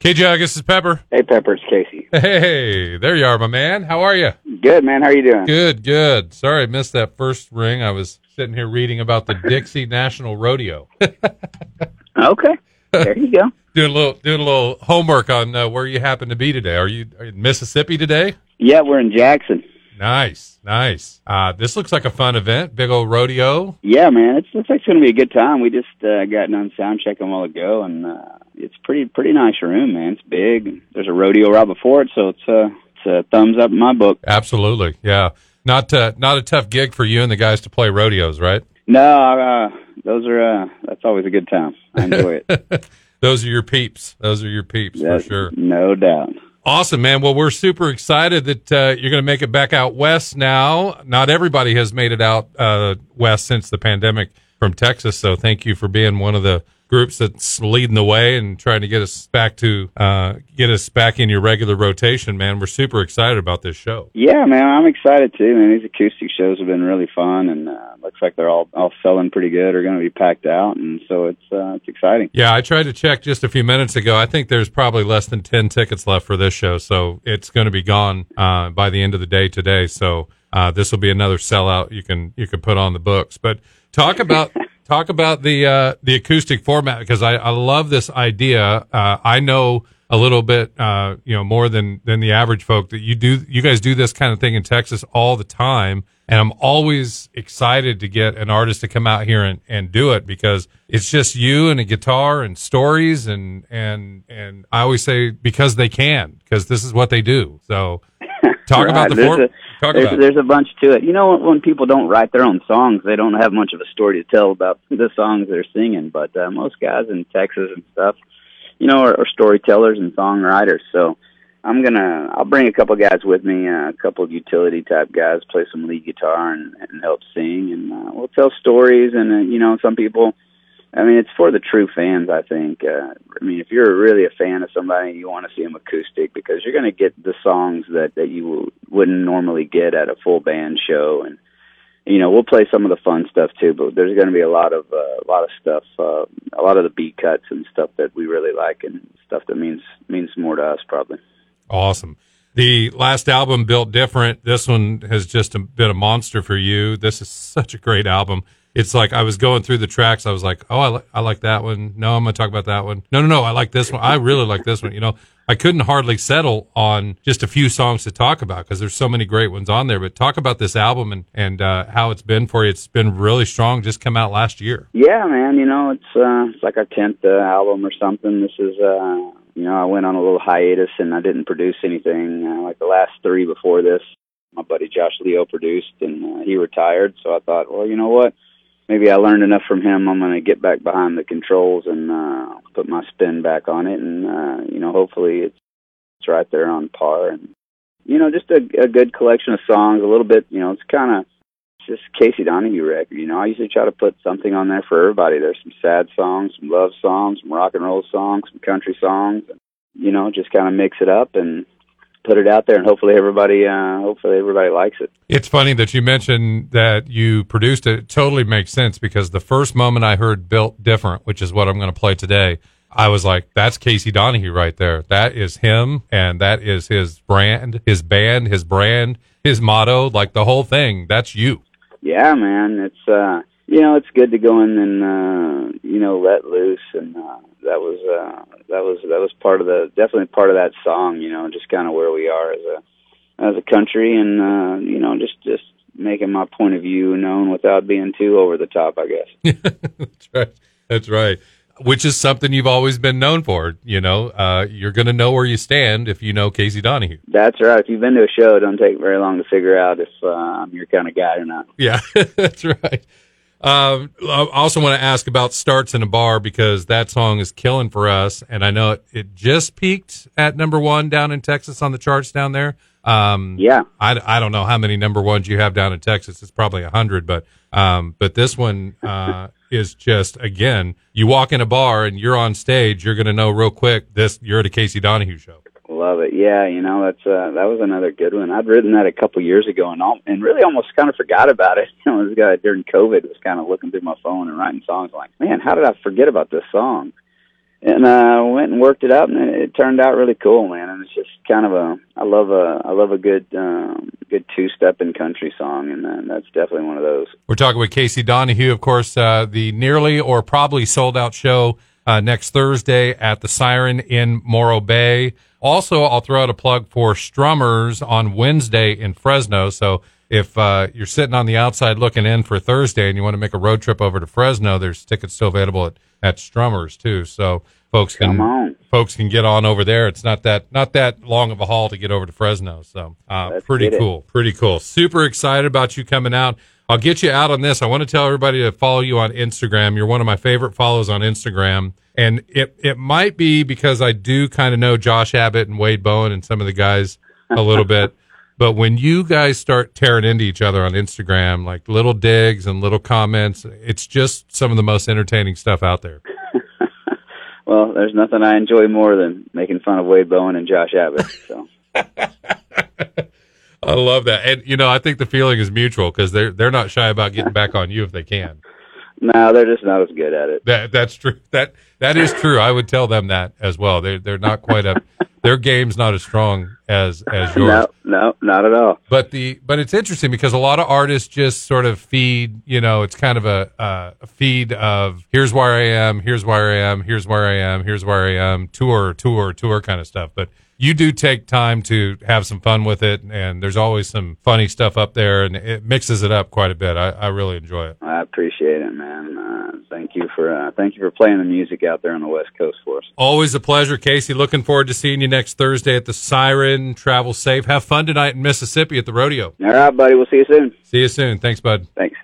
KJ, this is Pepper. Hey, Pepper, it's Casey. Hey, there you are, my man. How are you? Good, man. How are you doing? Good, good. Sorry I missed that first ring. I was sitting here reading about the Dixie National Rodeo. okay, there you go. doing a little doing a little homework on uh, where you happen to be today. Are you, are you in Mississippi today? Yeah, we're in Jackson. Nice, nice. Uh, this looks like a fun event. Big old rodeo. Yeah, man. It's looks like it's going to be a good time. We just uh, got done sound checking a while ago, and uh, it's pretty pretty nice room, man. It's big. There's a rodeo right before it, so it's uh, it's a thumbs up in my book. Absolutely, yeah. Not uh, not a tough gig for you and the guys to play rodeos, right? No, uh, those are uh, that's always a good time. I enjoy it. Those are your peeps. Those are your peeps That's- for sure. No doubt. Awesome, man. Well, we're super excited that uh, you're going to make it back out west now. Not everybody has made it out uh, west since the pandemic from Texas. So thank you for being one of the groups that's leading the way and trying to get us back to uh, get us back in your regular rotation, man. We're super excited about this show. Yeah, man, I'm excited too. Man, these acoustic shows have been really fun, and uh, looks like they're all all selling pretty good. Are going to be packed out, and so it's uh, it's exciting. Yeah, I tried to check just a few minutes ago. I think there's probably less than 10 tickets left for this show. So it's going to be gone uh, by the end of the day today. So uh, this will be another sellout you can you can put on the books. But talk about talk about the uh, the acoustic format because I, I love this idea. Uh, I know a little bit, uh, you know, more than than the average folk that you do. You guys do this kind of thing in Texas all the time, and I'm always excited to get an artist to come out here and, and do it because it's just you and a guitar and stories and and and I always say because they can because this is what they do. So talk Right. about the There's form. a- Talk there's, about there's a bunch to it. You know, when, when people don't write their own songs, they don't have much of a story to tell about the songs they're singing. But uh, most guys in Texas and stuff, you know, are, are storytellers and songwriters. So I'm gonna, I'll bring a couple guys with me, uh, a couple of utility type guys, play some lead guitar and, and help sing, and uh, we'll tell stories. And uh, you know, some people. I mean, it's for the true fans. I think. Uh, I mean, if you're really a fan of somebody, you want to see them acoustic because you're going to get the songs that that you wouldn't normally get at a full band show, and you know, we'll play some of the fun stuff too. But there's going to be a lot of uh, a lot of stuff, uh, a lot of the beat cuts and stuff that we really like, and stuff that means means more to us probably. Awesome. The last album, Built Different, this one has just been a monster for you. This is such a great album. It's like I was going through the tracks. I was like, oh, I, li- I like that one. No, I'm going to talk about that one. No, no, no. I like this one. I really like this one. You know, I couldn't hardly settle on just a few songs to talk about because there's so many great ones on there. But talk about this album and, and uh, how it's been for you. It's been really strong. Just come out last year. Yeah, man. You know, it's uh, it's like our tenth uh, album or something. This is, uh, you know, I went on a little hiatus and I didn't produce anything. Uh, like the last three before this, my buddy Josh Leo produced, and uh, he retired. So I thought, well, you know what? Maybe I learned enough from him. I'm going to get back behind the controls and uh, put my spin back on it, and uh, you know, hopefully it's it's right there on par. And you know, just a, a good collection of songs. A little bit, you know, it's kind of just Casey Donahoe record. You know, I usually try to put something on there for everybody. There's some sad songs, some love songs, some rock and roll songs, some country songs. You know, just kind of mix it up and put it out there, and hopefully everybody, uh, hopefully everybody likes it. It's funny that you mentioned that you produced it. It totally makes sense because the first moment I heard Built Different, which is what I'm going to play today, I was like, that's Casey Donahoe right there. That is him and that is his brand, his band, his brand, his motto, like the whole thing. That's you. Yeah, man, it's uh, you know, it's good to go in and uh, you know let loose, and uh, that was uh, that was that was part of the definitely part of that song. You know, just kind of where we are as a as a country, and uh, you know, just just making my point of view known without being too over the top, I guess. That's right. That's right. Which is something you've always been known for. You know, uh, you're going to know where you stand if you know Casey Donahoe. That's right. If you've been to a show, it don't take very long to figure out if uh, I'm your kind of guy or not. Yeah, that's right. Um, I also want to ask about starts in a bar because that song is killing for us, and I know it, it just peaked at number one down in Texas on the charts down there. Um, Yeah. I, I don't know how many number ones you have down in Texas. It's probably a hundred, but um, but this one uh, is just again, you walk in a bar and you're on stage, you're going to know real quick this you're at a Casey Donahoe show. Love it. Yeah, you know, that's uh that was another good one. I'd written that a couple years ago and all, and really almost kind of forgot about it. You know, this guy during COVID was kind of looking through my phone and writing songs like, Man, how did I forget about this song? and uh went and worked it out and it turned out really cool man and it's just kind of a i love a i love a good um good two step in country song and uh, that's definitely one of those we're talking with casey donahoe of course uh the nearly or probably sold out show uh next thursday at the siren in morro bay also i'll throw out a plug for strummers on wednesday in fresno so if uh, you're sitting on the outside looking in for Thursday and you want to make a road trip over to Fresno, there's tickets still available at, at Strummers too. So folks can folks can get on over there. It's not that not that long of a haul to get over to Fresno. So uh, pretty cool, pretty cool. Super excited about you coming out. I'll get you out on this. I want to tell everybody to follow you on Instagram. You're one of my favorite follows on Instagram. And it, it might be because I do kind of know Josh Abbott and Wade Bowen and some of the guys a little bit. But when you guys start tearing into each other on Instagram, like little digs and little comments, it's just some of the most entertaining stuff out there. well, there's nothing I enjoy more than making fun of Wade Bowen and Josh Abbott. So. I love that, and you know, I think the feeling is mutual because they're they're not shy about getting back on you if they can. No, they're just not as good at it. That that's true. That that is true. I would tell them that as well. They they're not quite up. their game's not as strong as as yours. No, no, not at all. But the but it's interesting because a lot of artists just sort of feed. You know, it's kind of a, uh, a feed of here's where I am, here's where I am, here's where I am, here's where I am, tour, tour, tour kind of stuff. But you do take time to have some fun with it, and there's always some funny stuff up there, and it mixes it up quite a bit. I, I really enjoy it. I appreciate it, man. Uh, thank you for uh, thank you for playing the music out there on the West Coast for us. Always a pleasure, Casey. Looking forward to seeing you next Thursday at the Siren. Travel safe. Have fun tonight in Mississippi at the rodeo. All right, buddy. We'll see you soon. See you soon. Thanks, bud. Thanks.